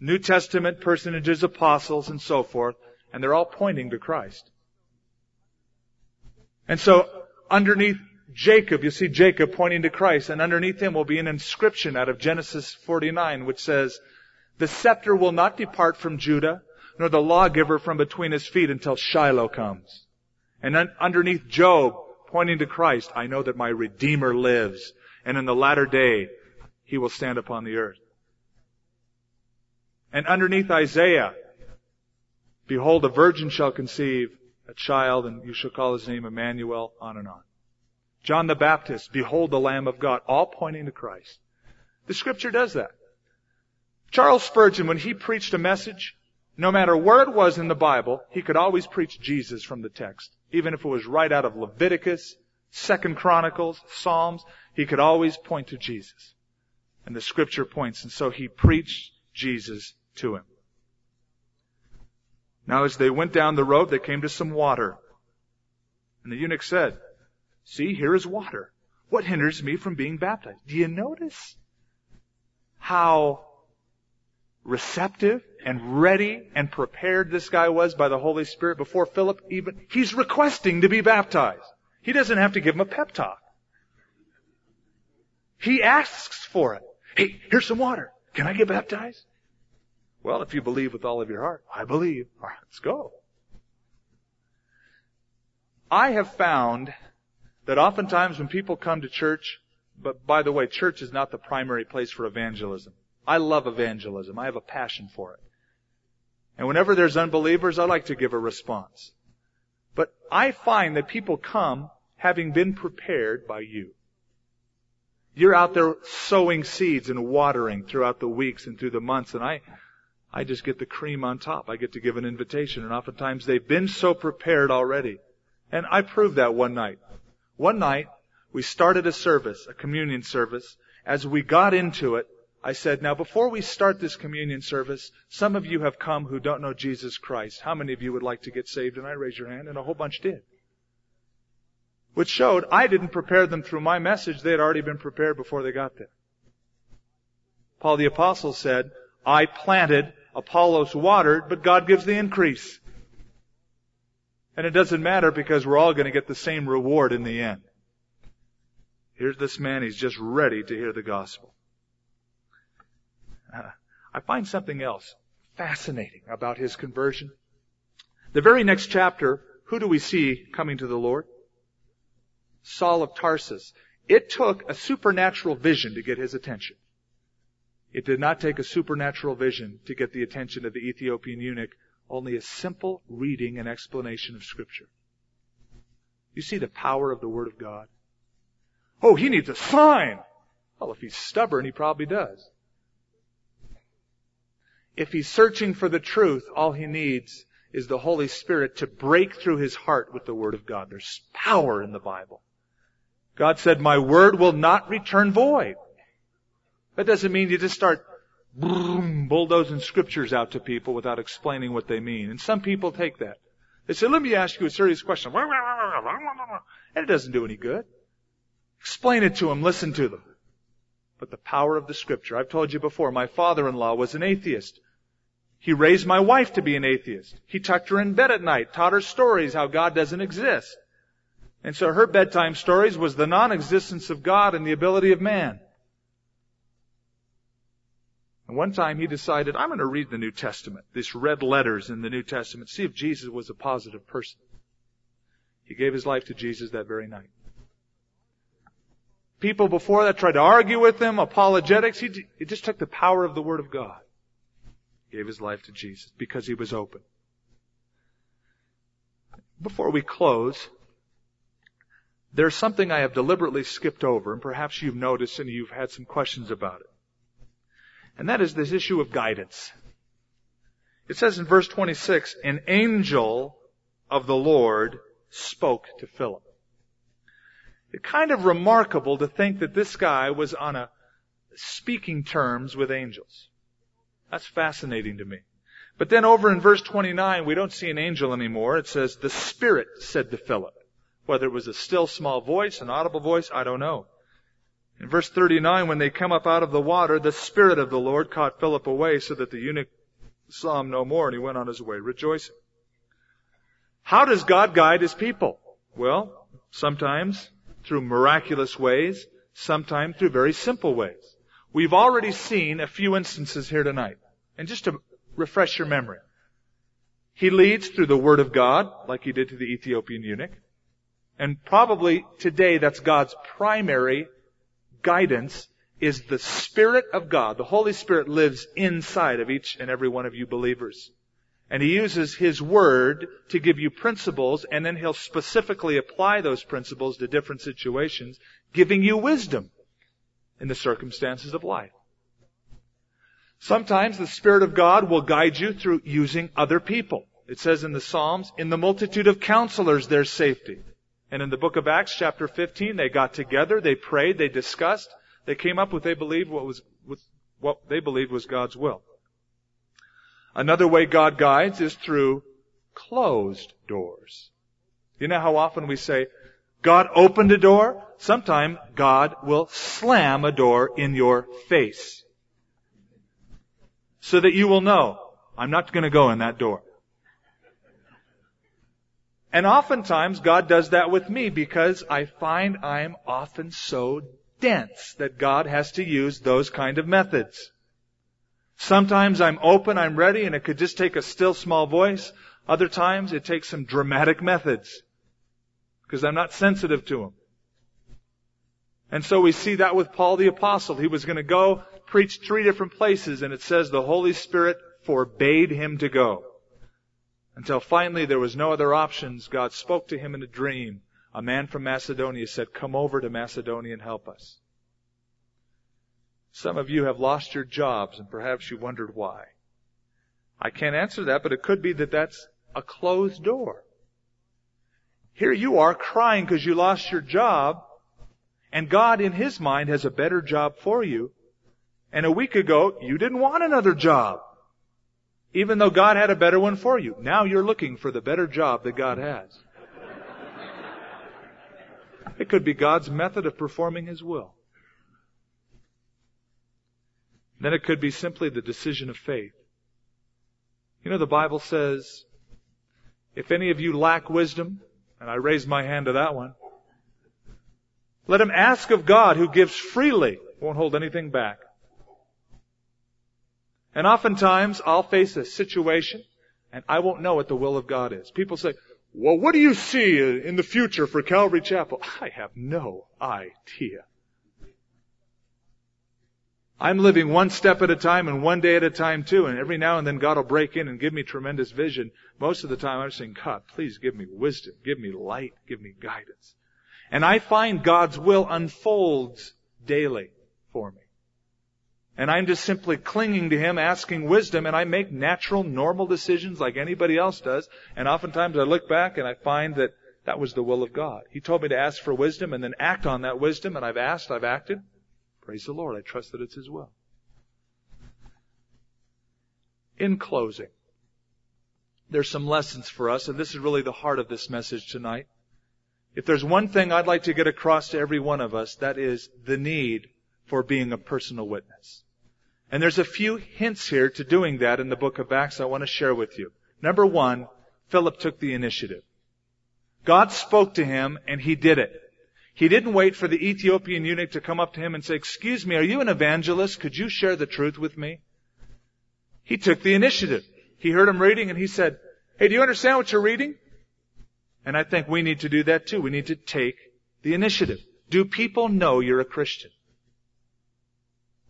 New Testament personages, apostles, and so forth, and they're all pointing to Christ. And so underneath Jacob, you see Jacob pointing to Christ, and underneath him will be an inscription out of Genesis 49 which says, the scepter will not depart from Judah, nor the lawgiver from between his feet until Shiloh comes. And then underneath Job, pointing to Christ, I know that my Redeemer lives, and in the latter day, he will stand upon the earth. And underneath Isaiah, behold, a virgin shall conceive a child, and you shall call his name Emmanuel, on and on. John the Baptist, behold the Lamb of God, all pointing to Christ. The scripture does that. Charles Spurgeon, when he preached a message, no matter where it was in the Bible, he could always preach Jesus from the text. Even if it was right out of Leviticus, Second Chronicles, Psalms, he could always point to Jesus. And the scripture points, and so he preached Jesus to him. Now as they went down the road, they came to some water. And the eunuch said, See, here is water. What hinders me from being baptized? Do you notice how receptive and ready and prepared this guy was by the Holy Spirit before Philip even, he's requesting to be baptized. He doesn't have to give him a pep talk. He asks for it. Hey, here's some water. Can I get baptized? Well, if you believe with all of your heart, I believe. All right, let's go. I have found that oftentimes when people come to church, but by the way, church is not the primary place for evangelism. I love evangelism. I have a passion for it. And whenever there's unbelievers, I like to give a response. But I find that people come having been prepared by you. You're out there sowing seeds and watering throughout the weeks and through the months, and I, I just get the cream on top. I get to give an invitation, and oftentimes they've been so prepared already. And I proved that one night. One night, we started a service, a communion service. As we got into it, I said, now before we start this communion service, some of you have come who don't know Jesus Christ. How many of you would like to get saved? And I raised your hand, and a whole bunch did. Which showed I didn't prepare them through my message. They had already been prepared before they got there. Paul the apostle said, I planted, Apollos watered, but God gives the increase. And it doesn't matter because we're all going to get the same reward in the end. Here's this man, he's just ready to hear the gospel. Uh, I find something else fascinating about his conversion. The very next chapter, who do we see coming to the Lord? Saul of Tarsus. It took a supernatural vision to get his attention. It did not take a supernatural vision to get the attention of the Ethiopian eunuch, only a simple reading and explanation of Scripture. You see the power of the Word of God? Oh, he needs a sign! Well, if he's stubborn, he probably does. If he's searching for the truth, all he needs is the Holy Spirit to break through his heart with the Word of God. There's power in the Bible. God said, my Word will not return void. That doesn't mean you just start bulldozing scriptures out to people without explaining what they mean. And some people take that. They say, let me ask you a serious question. And it doesn't do any good. Explain it to them, listen to them. But the power of the scripture. I've told you before, my father-in-law was an atheist. He raised my wife to be an atheist. He tucked her in bed at night, taught her stories how God doesn't exist. And so her bedtime stories was the non-existence of God and the ability of man. And one time he decided, I'm going to read the New Testament, these red letters in the New Testament, see if Jesus was a positive person. He gave his life to Jesus that very night. People before that tried to argue with him, apologetics. He, he just took the power of the Word of God. Gave his life to Jesus because he was open. Before we close, there's something I have deliberately skipped over, and perhaps you've noticed and you've had some questions about it. And that is this issue of guidance. It says in verse 26, an angel of the Lord spoke to Philip. It's kind of remarkable to think that this guy was on a speaking terms with angels. That's fascinating to me. But then over in verse 29, we don't see an angel anymore. It says, the Spirit said to Philip. Whether it was a still small voice, an audible voice, I don't know. In verse 39, when they come up out of the water, the Spirit of the Lord caught Philip away so that the eunuch saw him no more and he went on his way rejoicing. How does God guide his people? Well, sometimes through miraculous ways, sometimes through very simple ways. We've already seen a few instances here tonight. And just to refresh your memory, he leads through the Word of God, like he did to the Ethiopian eunuch. And probably today that's God's primary guidance is the Spirit of God. The Holy Spirit lives inside of each and every one of you believers. And He uses His Word to give you principles, and then He'll specifically apply those principles to different situations, giving you wisdom in the circumstances of life. Sometimes the Spirit of God will guide you through using other people. It says in the Psalms, in the multitude of counselors there's safety. And in the book of Acts chapter 15, they got together, they prayed, they discussed, they came up with, they believed, what was what they believed was God's will. Another way God guides is through closed doors. You know how often we say, God opened a door? Sometime God will slam a door in your face. So that you will know, I'm not going to go in that door. And oftentimes God does that with me because I find I'm often so dense that God has to use those kind of methods. Sometimes I'm open, I'm ready, and it could just take a still small voice. Other times it takes some dramatic methods because I'm not sensitive to them. And so we see that with Paul the apostle. He was going to go preach three different places and it says the Holy Spirit forbade him to go. Until finally there was no other options. God spoke to him in a dream. A man from Macedonia said, come over to Macedonia and help us. Some of you have lost your jobs and perhaps you wondered why. I can't answer that, but it could be that that's a closed door. Here you are crying because you lost your job and God in His mind has a better job for you. And a week ago, you didn't want another job. Even though God had a better one for you. Now you're looking for the better job that God has. It could be God's method of performing His will. Then it could be simply the decision of faith. You know, the Bible says, if any of you lack wisdom, and I raise my hand to that one, let him ask of God who gives freely, won't hold anything back. And oftentimes I'll face a situation and I won't know what the will of God is. People say, well, what do you see in the future for Calvary Chapel? I have no idea. I'm living one step at a time and one day at a time too, and every now and then God will break in and give me tremendous vision. Most of the time I'm saying, God, please give me wisdom, give me light, give me guidance. And I find God's will unfolds daily for me. And I'm just simply clinging to Him, asking wisdom, and I make natural, normal decisions like anybody else does. And oftentimes I look back and I find that that was the will of God. He told me to ask for wisdom and then act on that wisdom, and I've asked, I've acted. Praise the Lord. I trust that it's His will. In closing, there's some lessons for us, and this is really the heart of this message tonight. If there's one thing I'd like to get across to every one of us, that is the need for being a personal witness. And there's a few hints here to doing that in the book of Acts I want to share with you. Number one, Philip took the initiative. God spoke to him and he did it. He didn't wait for the Ethiopian eunuch to come up to him and say, excuse me, are you an evangelist? Could you share the truth with me? He took the initiative. He heard him reading and he said, hey, do you understand what you're reading? And I think we need to do that too. We need to take the initiative. Do people know you're a Christian?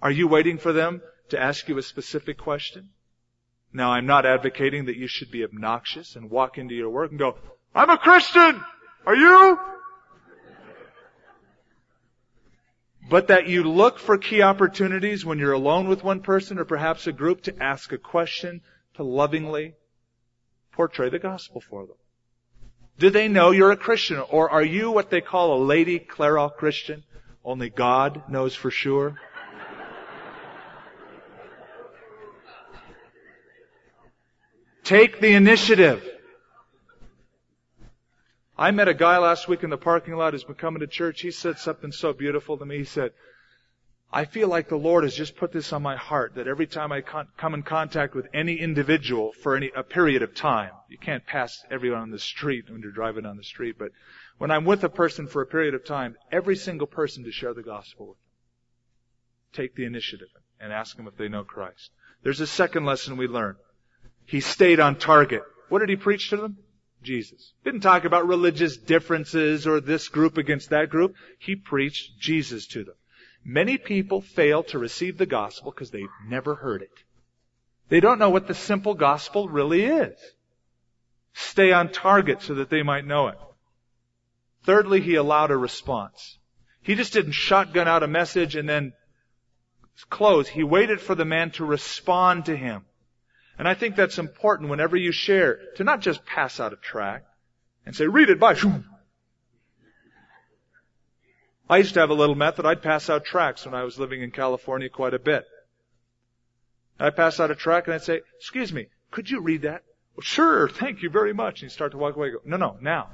Are you waiting for them to ask you a specific question? Now, I'm not advocating that you should be obnoxious and walk into your work and go, I'm a Christian! Are you? But that you look for key opportunities when you're alone with one person or perhaps a group to ask a question, to lovingly portray the gospel for them. Do they know you're a Christian? Or are you what they call a lady Clairol Christian? Only God knows for sure. Take the initiative. I met a guy last week in the parking lot who's been coming to church. He said something so beautiful to me. He said, I feel like the Lord has just put this on my heart that every time I con- come in contact with any individual for any, a period of time, you can't pass everyone on the street when you're driving on the street, but when I'm with a person for a period of time, every single person to share the gospel with them. Take the initiative and ask them if they know Christ. There's a second lesson we learn. He stayed on target. What did he preach to them? Jesus. Didn't talk about religious differences or this group against that group. He preached Jesus to them. Many people fail to receive the gospel because they've never heard it. They don't know what the simple gospel really is. Stay on target so that they might know it. Thirdly, he allowed a response. He just didn't shotgun out a message and then close. He waited for the man to respond to him. And I think that's important whenever you share to not just pass out a tract and say, read it by. I used to have a little method. I'd pass out tracts when I was living in California quite a bit. I'd pass out a tract and I'd say, excuse me, could you read that? Well, sure, thank you very much. And you start to walk away. Go, no, no, now.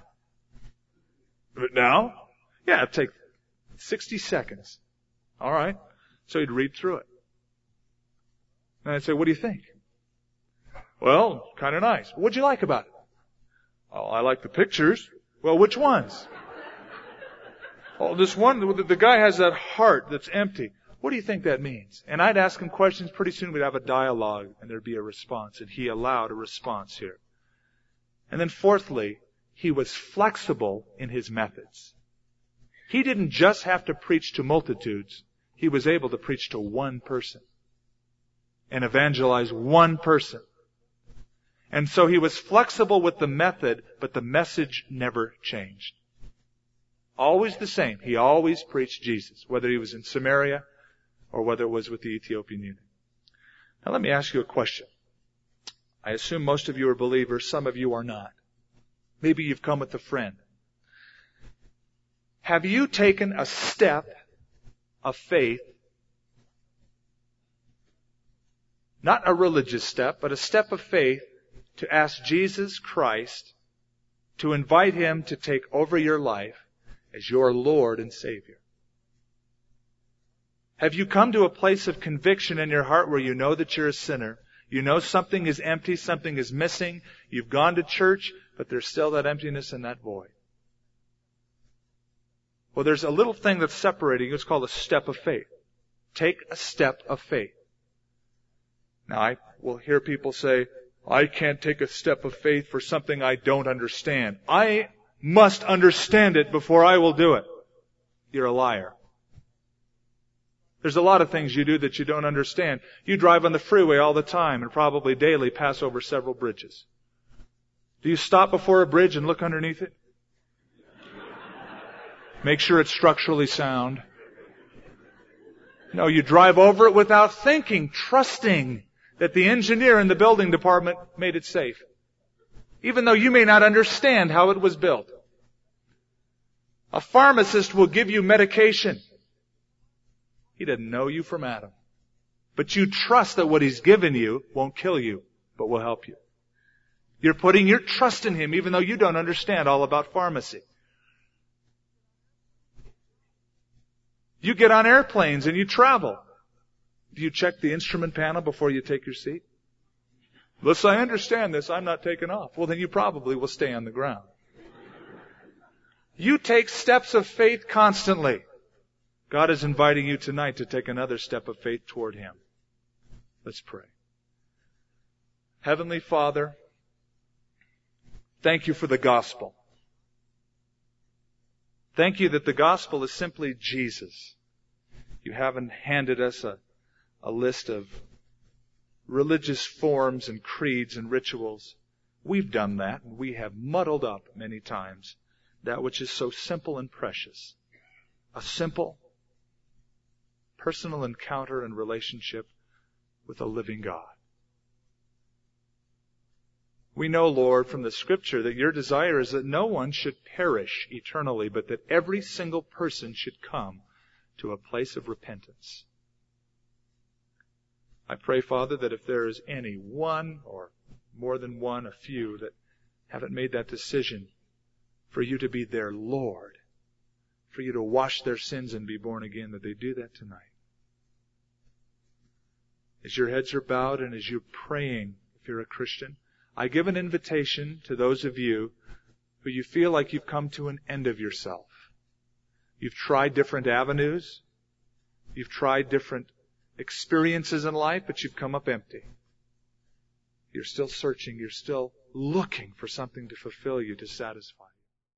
But now? Yeah, it'd take 60 seconds. All right. So he'd read through it. And I'd say, what do you think? Well, kind of nice. What'd you like about it? Oh, I like the pictures. Well, which ones? Oh, this one, the guy has that heart that's empty. What do you think that means? And I'd ask him questions. Pretty soon we'd have a dialogue and there'd be a response. And he allowed a response here. And then fourthly, he was flexible in his methods. He didn't just have to preach to multitudes. He was able to preach to one person and evangelize one person. And so he was flexible with the method, but the message never changed. Always the same. He always preached Jesus, whether he was in Samaria or whether it was with the Ethiopian eunuch. Now let me ask you a question. I assume most of you are believers, some of you are not. Maybe you've come with a friend. Have you taken a step of faith? Not a religious step, but a step of faith to ask Jesus Christ to invite Him to take over your life as your Lord and Savior? Have you come to a place of conviction in your heart where you know that you're a sinner? You know something is empty, something is missing. You've gone to church, but there's still that emptiness and that void. Well, there's a little thing that's separating. It's called a step of faith. Take a step of faith. Now, I will hear people say, I can't take a step of faith for something I don't understand. I must understand it before I will do it. You're a liar. There's a lot of things you do that you don't understand. You drive on the freeway all the time and probably daily pass over several bridges. Do you stop before a bridge and look underneath it? Make sure it's structurally sound. No, you drive over it without thinking, trusting that the engineer in the building department made it safe. Even though you may not understand how it was built. A pharmacist will give you medication. He doesn't know you from Adam. But you trust that what he's given you won't kill you, but will help you. You're putting your trust in him even though you don't understand all about pharmacy. You get on airplanes and you travel. Do you check the instrument panel before you take your seat? Unless I understand this, I'm not taking off. Well, then you probably will stay on the ground. You take steps of faith constantly. God is inviting you tonight to take another step of faith toward Him. Let's pray. Heavenly Father, thank you for the gospel. Thank you that the gospel is simply Jesus. You haven't handed us a a list of religious forms and creeds and rituals. We've done that, and we have muddled up many times that which is so simple and precious. A simple, personal encounter and relationship with a living God. We know, Lord, from the scripture that your desire is that no one should perish eternally, but that every single person should come to a place of repentance. I pray, Father, that if there is any one or more than one, a few that haven't made that decision for you to be their Lord, for you to wash their sins and be born again, that they do that tonight. As your heads are bowed and as you're praying, if you're a Christian, I give an invitation to those of you who you feel like you've come to an end of yourself. You've tried different avenues. You've tried different experiences in life, but you've come up empty. You're still searching. You're still looking for something to fulfill you, to satisfy